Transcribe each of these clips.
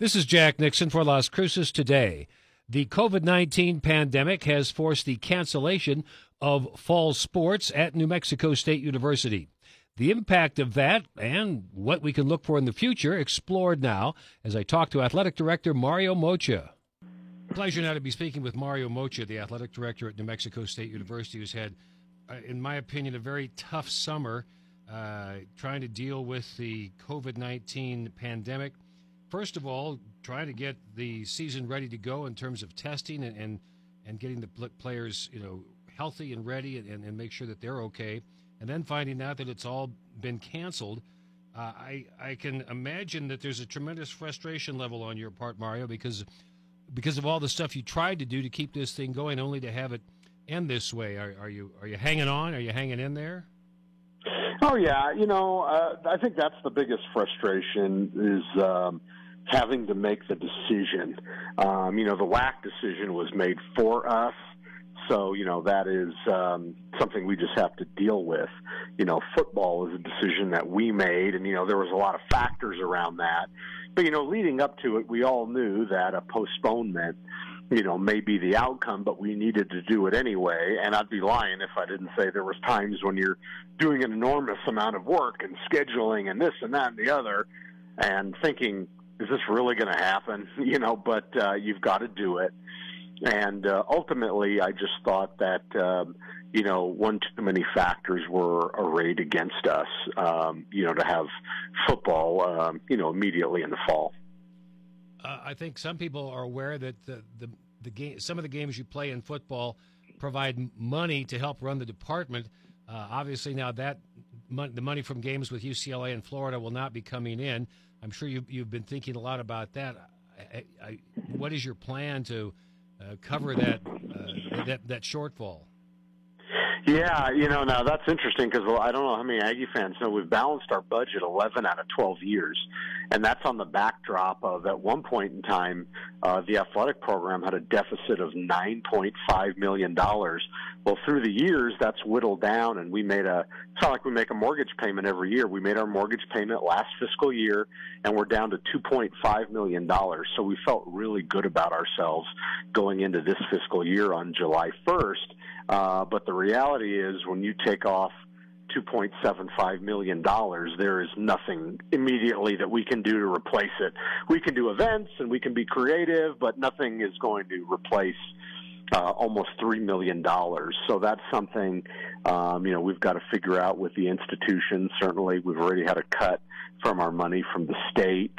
This is Jack Nixon for Las Cruces today. The COVID 19 pandemic has forced the cancellation of fall sports at New Mexico State University. The impact of that and what we can look for in the future explored now as I talk to Athletic Director Mario Moccia. Pleasure now to be speaking with Mario Moccia, the Athletic Director at New Mexico State University, who's had, uh, in my opinion, a very tough summer uh, trying to deal with the COVID 19 pandemic first of all, trying to get the season ready to go in terms of testing and and, and getting the players, you know, healthy and ready and, and make sure that they're okay, and then finding out that it's all been canceled. Uh, I I can imagine that there's a tremendous frustration level on your part, Mario, because because of all the stuff you tried to do to keep this thing going, only to have it end this way. Are, are you are you hanging on? Are you hanging in there? Oh yeah, you know, uh, I think that's the biggest frustration is. Um, having to make the decision. Um, you know, the WAC decision was made for us. So, you know, that is um, something we just have to deal with. You know, football is a decision that we made, and, you know, there was a lot of factors around that. But, you know, leading up to it, we all knew that a postponement, you know, may be the outcome, but we needed to do it anyway. And I'd be lying if I didn't say there was times when you're doing an enormous amount of work and scheduling and this and that and the other and thinking, is this really going to happen? You know, but uh, you've got to do it. And uh, ultimately, I just thought that um, you know one too many factors were arrayed against us. Um, you know, to have football, um, you know, immediately in the fall. Uh, I think some people are aware that the the, the game, some of the games you play in football provide money to help run the department. Uh, obviously, now that the money from games with UCLA and Florida will not be coming in. I'm sure you, you've been thinking a lot about that. I, I, what is your plan to uh, cover that, uh, that that shortfall? Yeah, you know, now that's interesting because I don't know how many Aggie fans know we've balanced our budget 11 out of 12 years. And that's on the backdrop of at one point in time, uh, the athletic program had a deficit of $9.5 million. Well, through the years, that's whittled down, and we made a, it's not like we make a mortgage payment every year. We made our mortgage payment last fiscal year, and we're down to $2.5 million. So we felt really good about ourselves going into this fiscal year on July 1st. Uh, but the reality is, when you take off $2.75 million, there is nothing immediately that we can do to replace it. We can do events and we can be creative, but nothing is going to replace uh, almost $3 million. So that's something, um, you know, we've got to figure out with the institution. Certainly, we've already had a cut from our money from the state.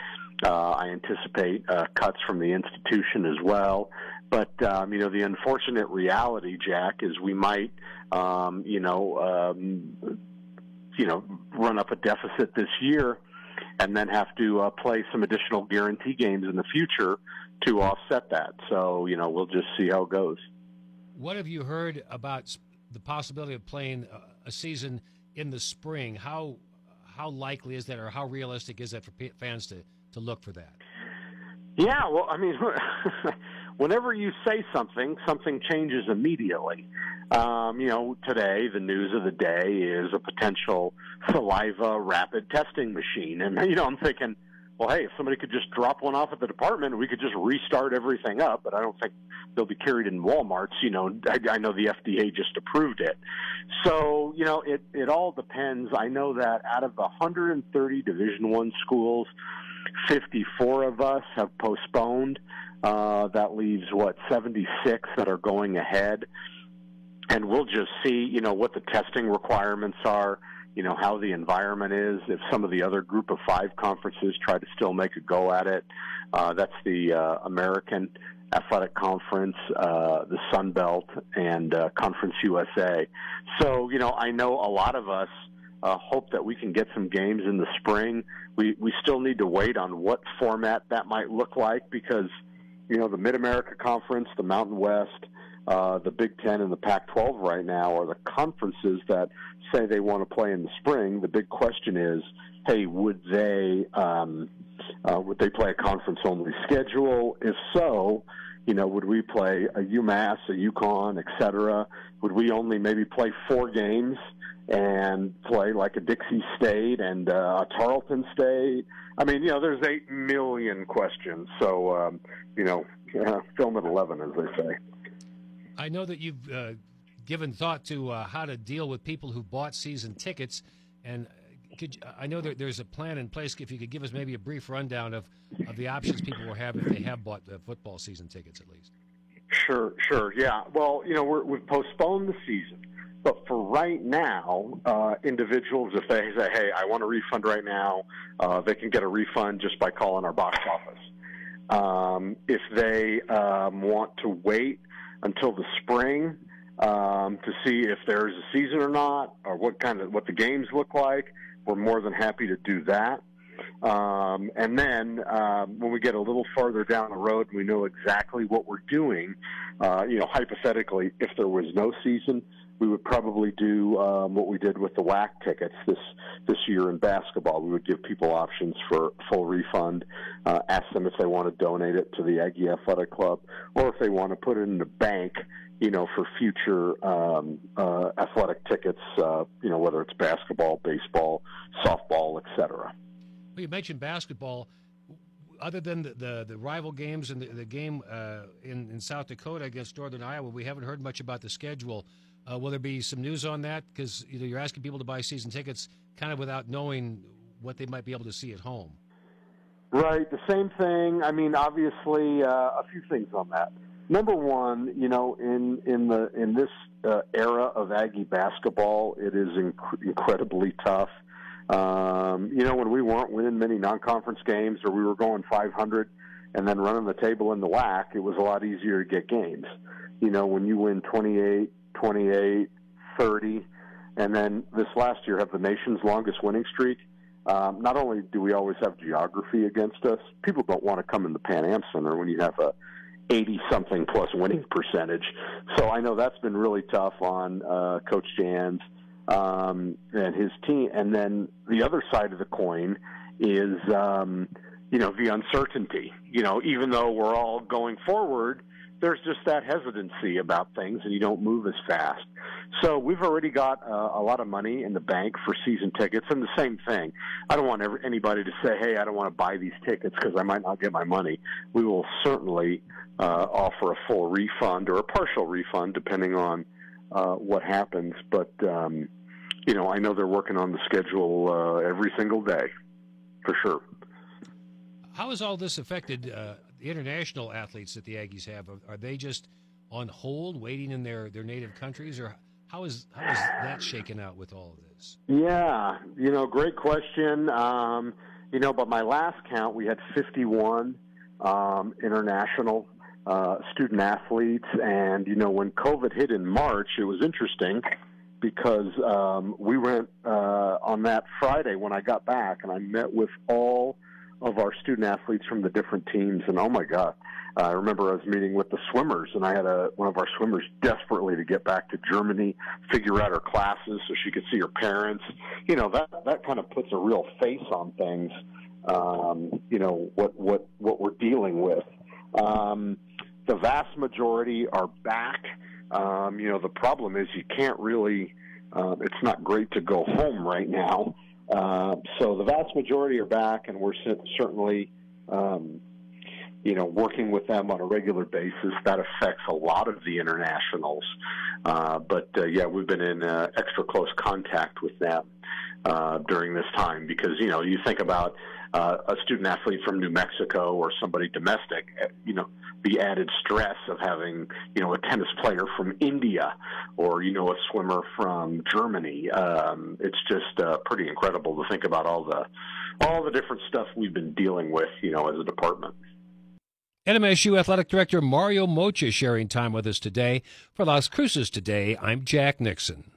Uh, I anticipate uh, cuts from the institution as well. But um, you know, the unfortunate reality, Jack, is we might, um, you know, um, you know, run up a deficit this year, and then have to uh, play some additional guarantee games in the future to offset that. So you know, we'll just see how it goes. What have you heard about the possibility of playing a season in the spring? How how likely is that, or how realistic is that for fans to to look for that? Yeah, well, I mean, whenever you say something, something changes immediately. Um, you know, today the news of the day is a potential saliva rapid testing machine, and you know, I'm thinking, well, hey, if somebody could just drop one off at the department, we could just restart everything up. But I don't think they'll be carried in WalMarts. You know, I, I know the FDA just approved it, so you know, it it all depends. I know that out of the 130 Division One schools, 54 of us have postponed. Uh, that leaves what 76 that are going ahead, and we'll just see, you know, what the testing requirements are. You know how the environment is. If some of the other Group of Five conferences try to still make a go at it, uh, that's the uh, American Athletic Conference, uh, the Sun Belt, and uh, Conference USA. So, you know, I know a lot of us uh, hope that we can get some games in the spring. We we still need to wait on what format that might look like because you know, the Mid America Conference, the Mountain West, uh, the Big Ten, and the Pac 12 right now are the conferences that say they want to play in the spring. The big question is hey, would they, um, uh, would they play a conference only schedule? If so, you know, would we play a UMass, a UConn, et cetera? Would we only maybe play four games and play like a Dixie State and uh, a Tarleton State. I mean, you know, there's eight million questions. So, um, you know, uh, film at eleven, as they say. I know that you've uh, given thought to uh, how to deal with people who bought season tickets, and could I know that there's a plan in place. If you could give us maybe a brief rundown of, of the options people will have if they have bought the football season tickets, at least. Sure, sure, yeah. Well, you know, we're, we've postponed the season, but for right now, uh, individuals, if they say, "Hey, I want a refund right now," uh, they can get a refund just by calling our box office. Um, if they um, want to wait until the spring um, to see if there's a season or not, or what kind of what the games look like, we're more than happy to do that. Um, and then um, when we get a little farther down the road, and we know exactly what we're doing. Uh, you know, hypothetically, if there was no season, we would probably do um, what we did with the WAC tickets this this year in basketball. We would give people options for full refund, uh, ask them if they want to donate it to the Aggie Athletic Club, or if they want to put it in the bank you know, for future um, uh, athletic tickets, uh, you know, whether it's basketball, baseball, softball, et cetera. Well, you mentioned basketball. Other than the, the, the rival games and the, the game uh, in, in South Dakota against Northern Iowa, we haven't heard much about the schedule. Uh, will there be some news on that? Because you know, you're asking people to buy season tickets kind of without knowing what they might be able to see at home. Right. The same thing. I mean, obviously, uh, a few things on that. Number one, you know, in in the in this uh, era of Aggie basketball, it is inc- incredibly tough um, you know, when we weren't winning many non-conference games or we were going 500 and then running the table in the WAC, it was a lot easier to get games. You know, when you win 28, 28, 30, and then this last year have the nation's longest winning streak. Um, not only do we always have geography against us, people don't want to come in the Pan Am Center when you have a 80 something plus winning percentage. So I know that's been really tough on uh, Coach Jans um, and his team. And then the other side of the coin is, um, you know, the uncertainty. You know, even though we're all going forward, there's just that hesitancy about things, and you don't move as fast. So we've already got uh, a lot of money in the bank for season tickets, and the same thing. I don't want anybody to say, "Hey, I don't want to buy these tickets because I might not get my money." We will certainly uh, offer a full refund or a partial refund, depending on uh, what happens. But um, you know, I know they're working on the schedule uh, every single day, for sure. How has all this affected uh, the international athletes that the Aggies have? Are, are, they just on hold, waiting in their, their native countries, or how is how is that shaken out with all of this? Yeah, you know, great question. Um, you know, but my last count, we had 51 um, international uh, student athletes, and you know, when COVID hit in March, it was interesting because um, we went uh, on that Friday when I got back, and I met with all of our student athletes from the different teams. And oh my God, uh, I remember I was meeting with the swimmers, and I had a one of our swimmers desperately to get back to Germany, figure out her classes so she could see her parents. You know that that kind of puts a real face on things. Um, you know what what what we're dealing with. Um, the vast majority are back. Um, you know, the problem is you can't really. Uh, it's not great to go home right now. Uh, so the vast majority are back, and we're certainly, um, you know, working with them on a regular basis. That affects a lot of the internationals, uh, but uh, yeah, we've been in uh, extra close contact with them uh, during this time because you know you think about uh, a student athlete from New Mexico or somebody domestic, uh, you know, the added stress of having, you know, a tennis player from India or, you know, a swimmer from Germany. Um, it's just uh, pretty incredible to think about all the all the different stuff we've been dealing with, you know, as a department. NMSU Athletic Director Mario Moccia sharing time with us today. For Las Cruces Today, I'm Jack Nixon.